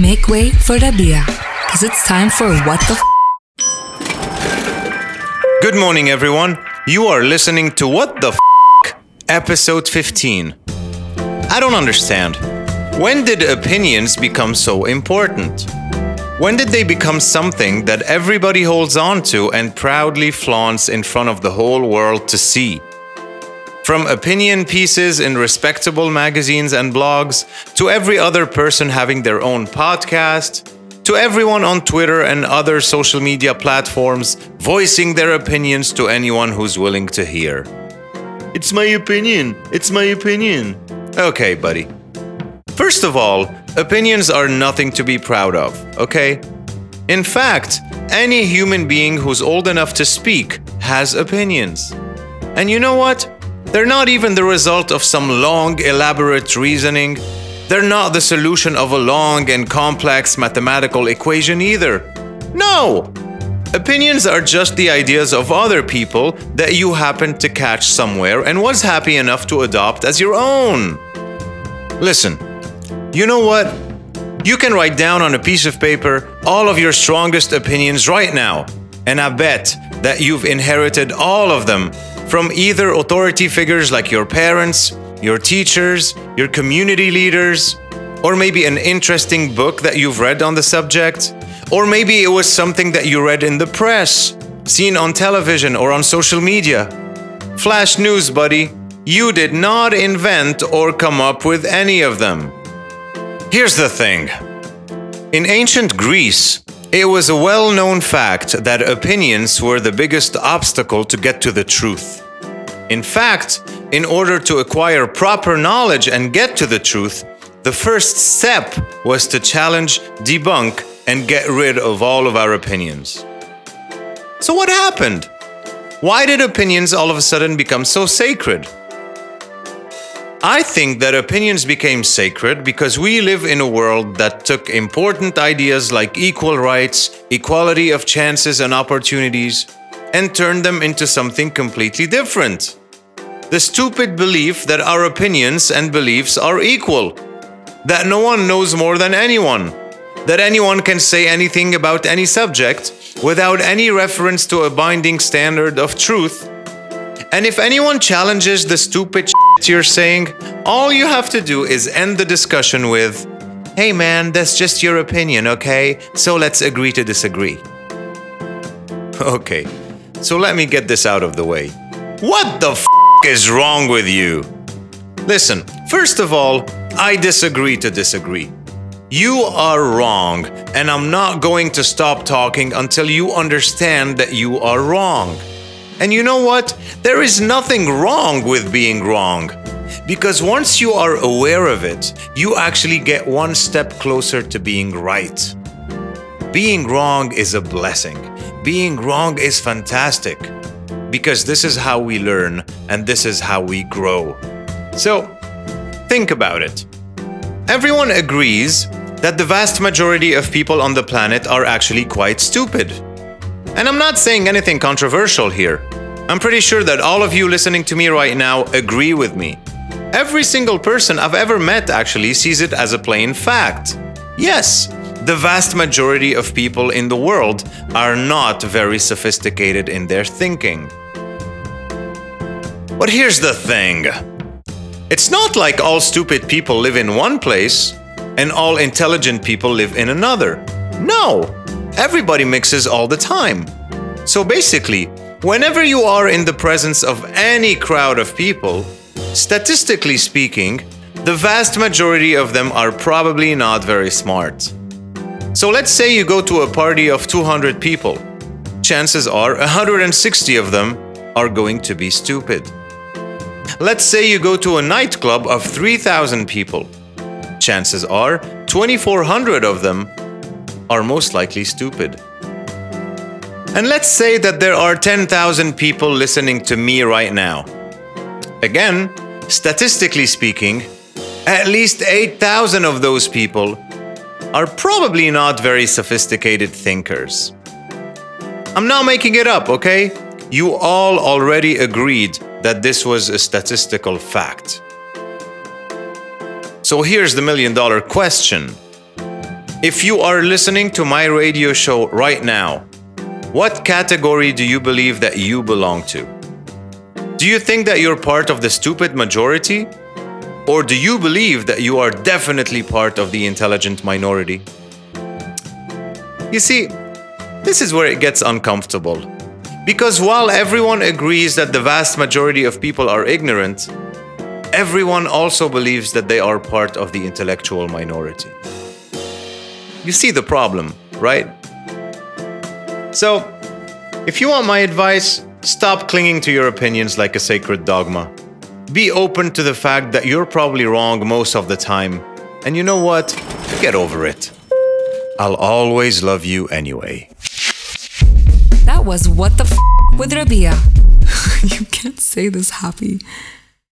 Make way for Rabih, because it's time for What the F. Good morning, everyone. You are listening to What the F, episode 15. I don't understand. When did opinions become so important? When did they become something that everybody holds on to and proudly flaunts in front of the whole world to see? From opinion pieces in respectable magazines and blogs, to every other person having their own podcast, to everyone on Twitter and other social media platforms voicing their opinions to anyone who's willing to hear. It's my opinion. It's my opinion. Okay, buddy. First of all, opinions are nothing to be proud of, okay? In fact, any human being who's old enough to speak has opinions. And you know what? They're not even the result of some long, elaborate reasoning. They're not the solution of a long and complex mathematical equation either. No! Opinions are just the ideas of other people that you happened to catch somewhere and was happy enough to adopt as your own. Listen, you know what? You can write down on a piece of paper all of your strongest opinions right now, and I bet that you've inherited all of them from either authority figures like your parents, your teachers, your community leaders, or maybe an interesting book that you've read on the subject, or maybe it was something that you read in the press, seen on television or on social media. Flash news, buddy. You did not invent or come up with any of them. Here's the thing in ancient Greece, it was a well known fact that opinions were the biggest obstacle to get to the truth. In fact, in order to acquire proper knowledge and get to the truth, the first step was to challenge, debunk, and get rid of all of our opinions. So, what happened? Why did opinions all of a sudden become so sacred? I think that opinions became sacred because we live in a world that took important ideas like equal rights, equality of chances and opportunities, and turn them into something completely different. The stupid belief that our opinions and beliefs are equal, that no one knows more than anyone, that anyone can say anything about any subject without any reference to a binding standard of truth. And if anyone challenges the stupid shit you're saying, all you have to do is end the discussion with, Hey man, that's just your opinion, okay? So let's agree to disagree. Okay, so let me get this out of the way. What the f is wrong with you? Listen, first of all, I disagree to disagree. You are wrong, and I'm not going to stop talking until you understand that you are wrong. And you know what? There is nothing wrong with being wrong. Because once you are aware of it, you actually get one step closer to being right. Being wrong is a blessing. Being wrong is fantastic. Because this is how we learn and this is how we grow. So, think about it. Everyone agrees that the vast majority of people on the planet are actually quite stupid. And I'm not saying anything controversial here. I'm pretty sure that all of you listening to me right now agree with me. Every single person I've ever met actually sees it as a plain fact. Yes, the vast majority of people in the world are not very sophisticated in their thinking. But here's the thing it's not like all stupid people live in one place and all intelligent people live in another. No, everybody mixes all the time. So basically, whenever you are in the presence of any crowd of people, statistically speaking, the vast majority of them are probably not very smart. So let's say you go to a party of 200 people. Chances are 160 of them are going to be stupid. Let's say you go to a nightclub of 3,000 people. Chances are 2,400 of them are most likely stupid. And let's say that there are 10,000 people listening to me right now. Again, statistically speaking, at least 8,000 of those people are probably not very sophisticated thinkers. I'm not making it up, okay? You all already agreed that this was a statistical fact. So here's the million dollar question If you are listening to my radio show right now, what category do you believe that you belong to? Do you think that you're part of the stupid majority? Or do you believe that you are definitely part of the intelligent minority? You see, this is where it gets uncomfortable. Because while everyone agrees that the vast majority of people are ignorant, everyone also believes that they are part of the intellectual minority. You see the problem, right? So, if you want my advice, stop clinging to your opinions like a sacred dogma. Be open to the fact that you're probably wrong most of the time. And you know what? Get over it. I'll always love you anyway. That was What the F with Rabih. you can't say this happy.